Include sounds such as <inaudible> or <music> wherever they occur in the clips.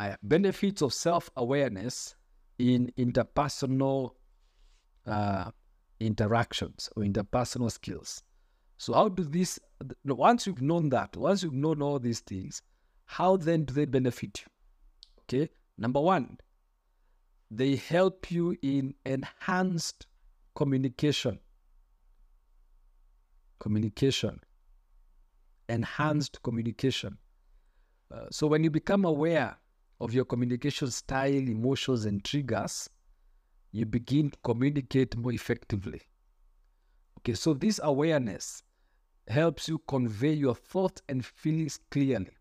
Uh, benefits of self awareness in interpersonal uh, interactions or interpersonal skills. So, how do this, once you've known that, once you've known all these things, how then do they benefit you? Okay, number one, they help you in enhanced communication. Communication. Enhanced communication. Uh, so, when you become aware of your communication style, emotions, and triggers, you begin to communicate more effectively. Okay, so this awareness helps you convey your thoughts and feelings clearly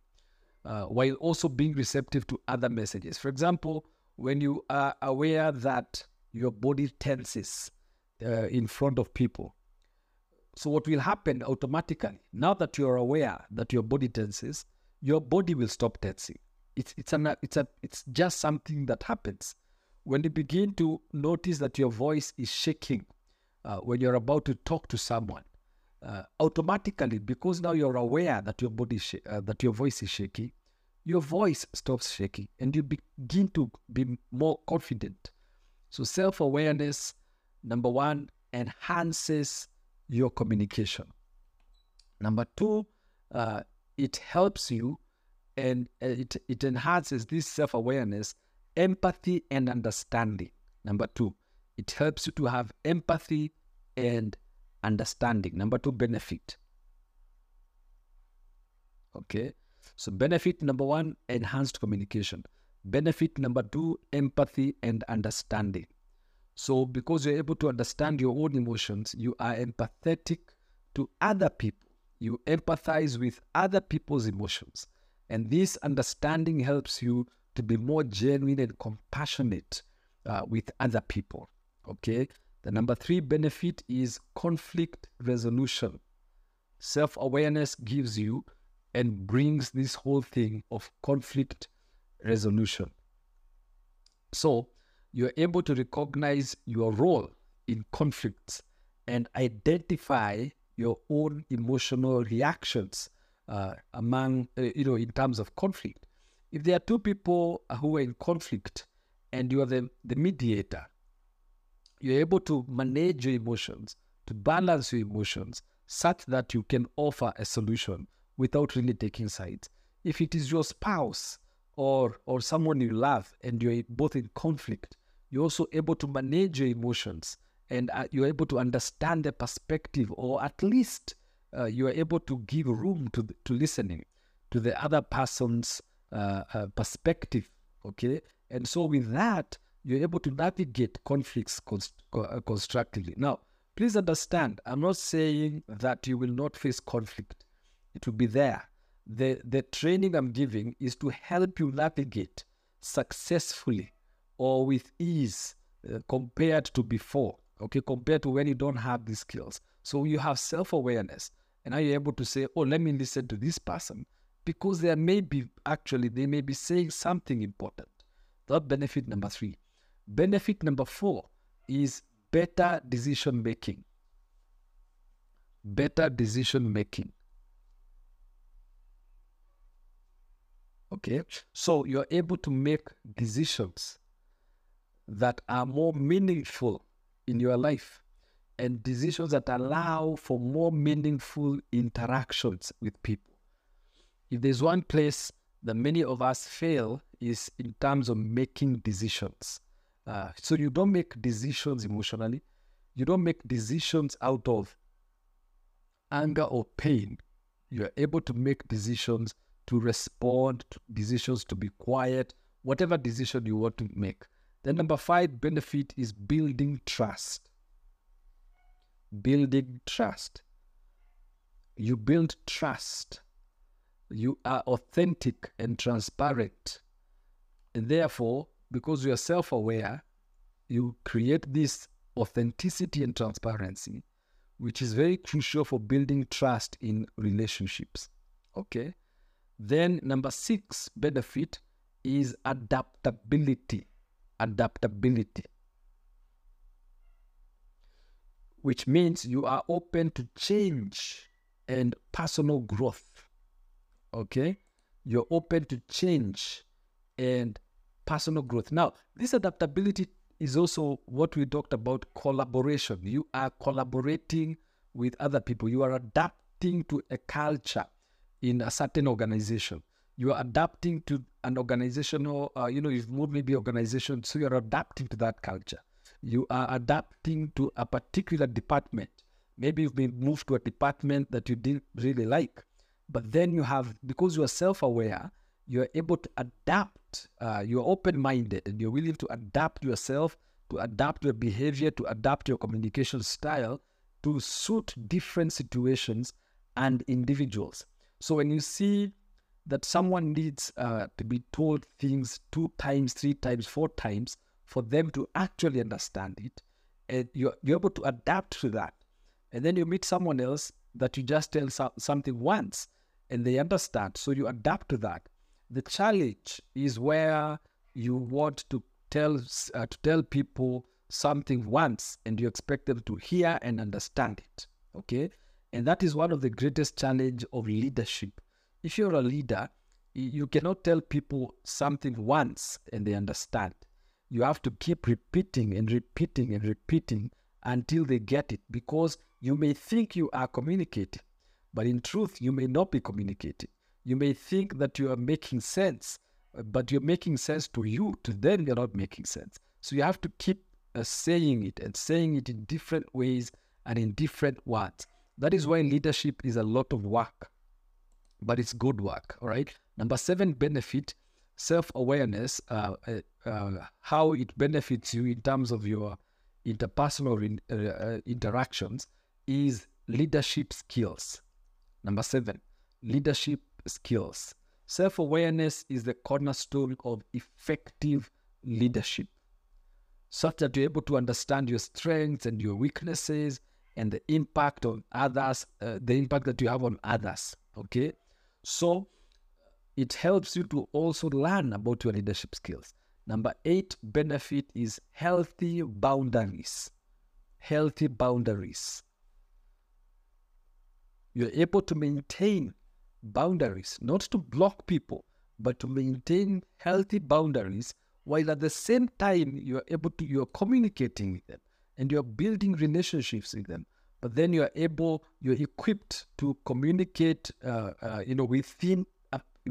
uh, while also being receptive to other messages. For example, when you are aware that your body tenses uh, in front of people, so what will happen automatically, now that you are aware that your body tenses, your body will stop tensing. It's it's an it's a it's just something that happens when you begin to notice that your voice is shaking uh, when you're about to talk to someone. Uh, automatically, because now you're aware that your body sh- uh, that your voice is shaking, your voice stops shaking, and you begin to be more confident. So self-awareness, number one, enhances your communication. Number two, uh, it helps you and it, it enhances this self awareness, empathy, and understanding. Number two, it helps you to have empathy and understanding. Number two, benefit. Okay, so benefit number one, enhanced communication. Benefit number two, empathy and understanding. So, because you're able to understand your own emotions, you are empathetic to other people. You empathize with other people's emotions. And this understanding helps you to be more genuine and compassionate uh, with other people. Okay. The number three benefit is conflict resolution. Self awareness gives you and brings this whole thing of conflict resolution. So you're able to recognize your role in conflicts and identify your own emotional reactions uh, among, uh, you know, in terms of conflict. If there are two people who are in conflict and you are the, the mediator, you're able to manage your emotions, to balance your emotions such that you can offer a solution without really taking sides. If it is your spouse or or someone you love and you're both in conflict, you're also able to manage your emotions and uh, you're able to understand the perspective or at least uh, you are able to give room to to listening to the other person's uh, uh, perspective. Okay, and so with that, you're able to navigate conflicts const- uh, constructively. Now, please understand, I'm not saying that you will not face conflict. It will be there. The the training I'm giving is to help you navigate successfully or with ease uh, compared to before. Okay, compared to when you don't have these skills. So you have self awareness. And are you able to say, oh, let me listen to this person? Because there may be, actually, they may be saying something important. That benefit number three. Benefit number four is better decision making. Better decision making. Okay, so you're able to make decisions that are more meaningful in your life and decisions that allow for more meaningful interactions with people. If there's one place that many of us fail is in terms of making decisions. Uh, so you don't make decisions emotionally. You don't make decisions out of anger or pain. You are able to make decisions to respond, to decisions to be quiet, whatever decision you want to make. The number five benefit is building trust building trust. You build trust. You are authentic and transparent. And therefore, because you are self aware, you create this authenticity and transparency, which is very crucial for building trust in relationships. Okay. Then, number six benefit is adaptability. Adaptability which means you are open to change and personal growth. Okay? You're open to change and personal growth. Now, this adaptability is also what we talked about collaboration. You are collaborating with other people, you are adapting to a culture in a certain organization. You are adapting to an organizational, uh, you know, you've moved maybe organization, so you're adapting to that culture. You are adapting to a particular department. Maybe you've been moved to a department that you didn't really like, but then you have, because you are self aware, you're able to adapt. Uh, you're open minded and you're willing to adapt yourself, to adapt your behavior, to adapt your communication style to suit different situations and individuals. So when you see that someone needs uh, to be told things two times, three times, four times for them to actually understand it, and you're, you're able to adapt to that. And then you meet someone else that you just tell so- something once and they understand. So you adapt to that. The challenge is where you want to tell uh, to tell people something once and you expect them to hear and understand it. Okay? And that is one of the greatest challenge of leadership. If you're a leader, you cannot tell people something once and they understand. You have to keep repeating and repeating and repeating until they get it because you may think you are communicating, but in truth, you may not be communicating. You may think that you are making sense, uh, but you're making sense to you. To them, you're not making sense. So you have to keep uh, saying it and saying it in different ways and in different words. That is why leadership is a lot of work, but it's good work. All right. Number seven benefit self awareness, uh, uh, uh, how it benefits you in terms of your interpersonal in, uh, uh, interactions is leadership skills. Number seven, leadership skills. Self awareness is the cornerstone of effective leadership, such that you're able to understand your strengths and your weaknesses and the impact on others, uh, the impact that you have on others. Okay. So it helps you to also learn about your leadership skills. Number eight benefit is healthy boundaries. Healthy boundaries. You're able to maintain boundaries, not to block people, but to maintain healthy boundaries while at the same time you're able to, you're communicating with them and you're building relationships with them. But then you're able, you're equipped to communicate, uh, uh, you know, within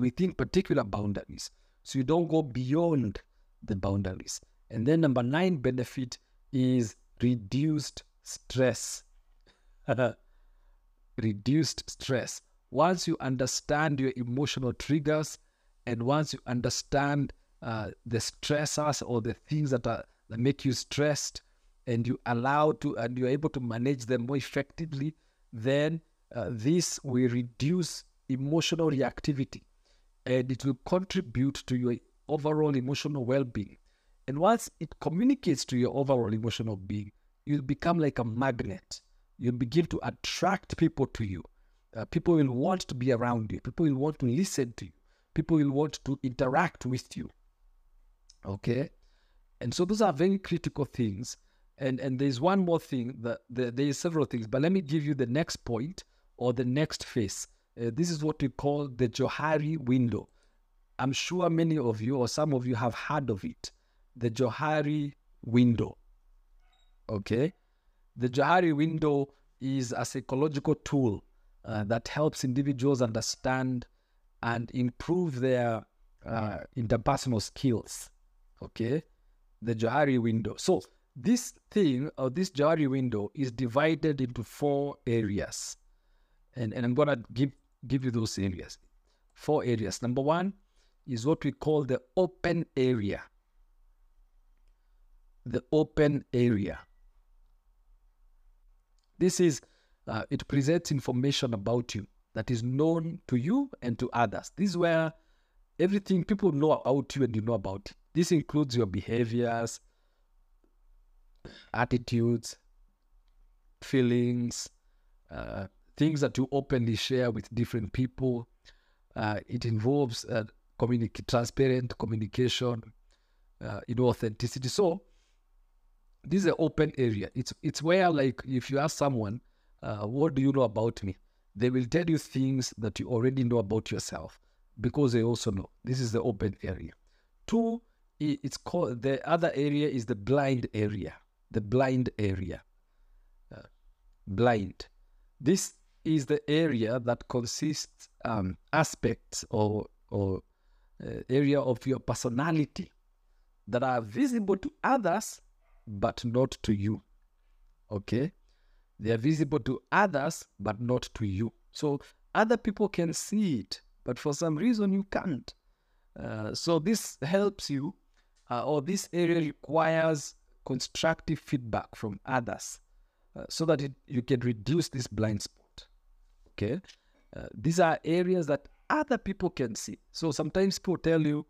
within particular boundaries. So you don't go beyond the boundaries. And then number nine benefit is reduced stress. <laughs> reduced stress once you understand your emotional triggers and once you understand uh, the stressors or the things that are that make you stressed and you allow to and you're able to manage them more effectively then uh, this will reduce emotional reactivity and it will contribute to your overall emotional well-being and once it communicates to your overall emotional being you'll become like a magnet you'll begin to attract people to you uh, people will want to be around you. People will want to listen to you. People will want to interact with you. Okay? And so those are very critical things. And and there's one more thing that the, there is several things, but let me give you the next point or the next phase. Uh, this is what we call the Johari window. I'm sure many of you or some of you have heard of it. The Johari window. Okay? The Johari window is a psychological tool uh, that helps individuals understand and improve their uh, interpersonal skills. Okay, the Johari window. So this thing or this Johari window is divided into four areas, and and I'm gonna give give you those areas. Four areas. Number one is what we call the open area. The open area. This is uh, it presents information about you that is known to you and to others. This is where everything people know about you and you know about it. This includes your behaviors, attitudes, feelings, uh, things that you openly share with different people. Uh, it involves uh, communic- transparent communication, uh, you know, authenticity. So this is an open area. It's it's where like if you ask someone, uh, what do you know about me? They will tell you things that you already know about yourself because they also know. This is the open area. two, it's called the other area is the blind area. The blind area. Uh, blind. This is the area that consists um, aspects or or uh, area of your personality that are visible to others but not to you. Okay, they are visible to others but not to you. So other people can see it, but for some reason you can't. Uh, so this helps you, uh, or this area requires constructive feedback from others uh, so that it, you can reduce this blind spot. Okay, uh, these are areas that other people can see. So sometimes people tell you,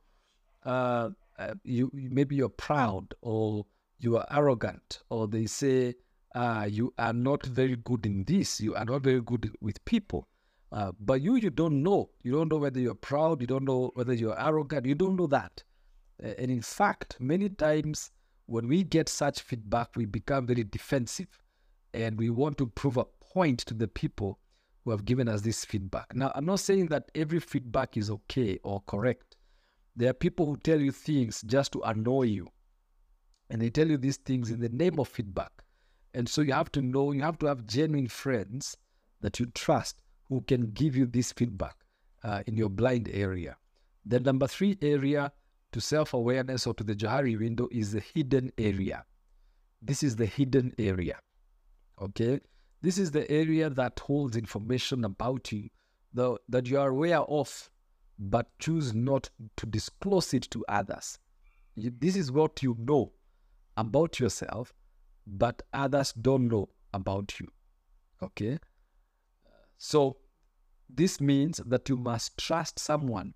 uh, uh, you maybe you're proud or you are arrogant, or they say you are not very good in this. You are not very good with people. Uh, but you, you don't know. You don't know whether you're proud. You don't know whether you're arrogant. You don't know that. And in fact, many times when we get such feedback, we become very defensive and we want to prove a point to the people who have given us this feedback. Now, I'm not saying that every feedback is okay or correct. There are people who tell you things just to annoy you. And they tell you these things in the name of feedback. And so you have to know, you have to have genuine friends that you trust who can give you this feedback uh, in your blind area. The number three area to self awareness or to the Johari window is the hidden area. This is the hidden area. Okay. This is the area that holds information about you the, that you are aware of, but choose not to disclose it to others. This is what you know about yourself, but others don't know about you. Okay. So this means that you must trust someone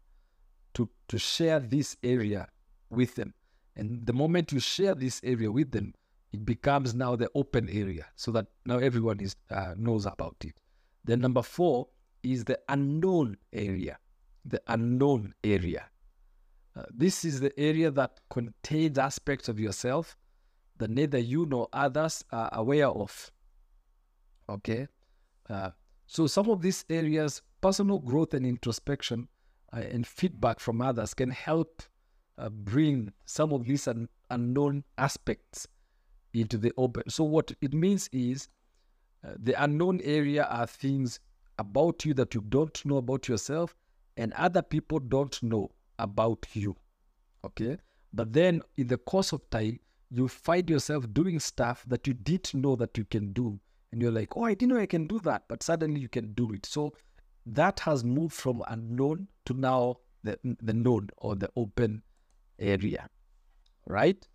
to, to share this area with them. And the moment you share this area with them, it becomes now the open area so that now everyone is uh, knows about it. Then number four is the unknown area. The unknown area. Uh, this is the area that contains aspects of yourself that neither you nor others are aware of. Okay? Uh, so some of these areas, personal growth and introspection uh, and feedback from others can help uh, bring some of these un- unknown aspects into the open. So what it means is uh, the unknown area are things about you that you don't know about yourself and other people don't know about you. Okay? But then in the course of time, you find yourself doing stuff that you didn't know that you can do and you're like, oh, I didn't know I can do that, but suddenly you can do it. So that has moved from unknown to now the, the known or the open area, right?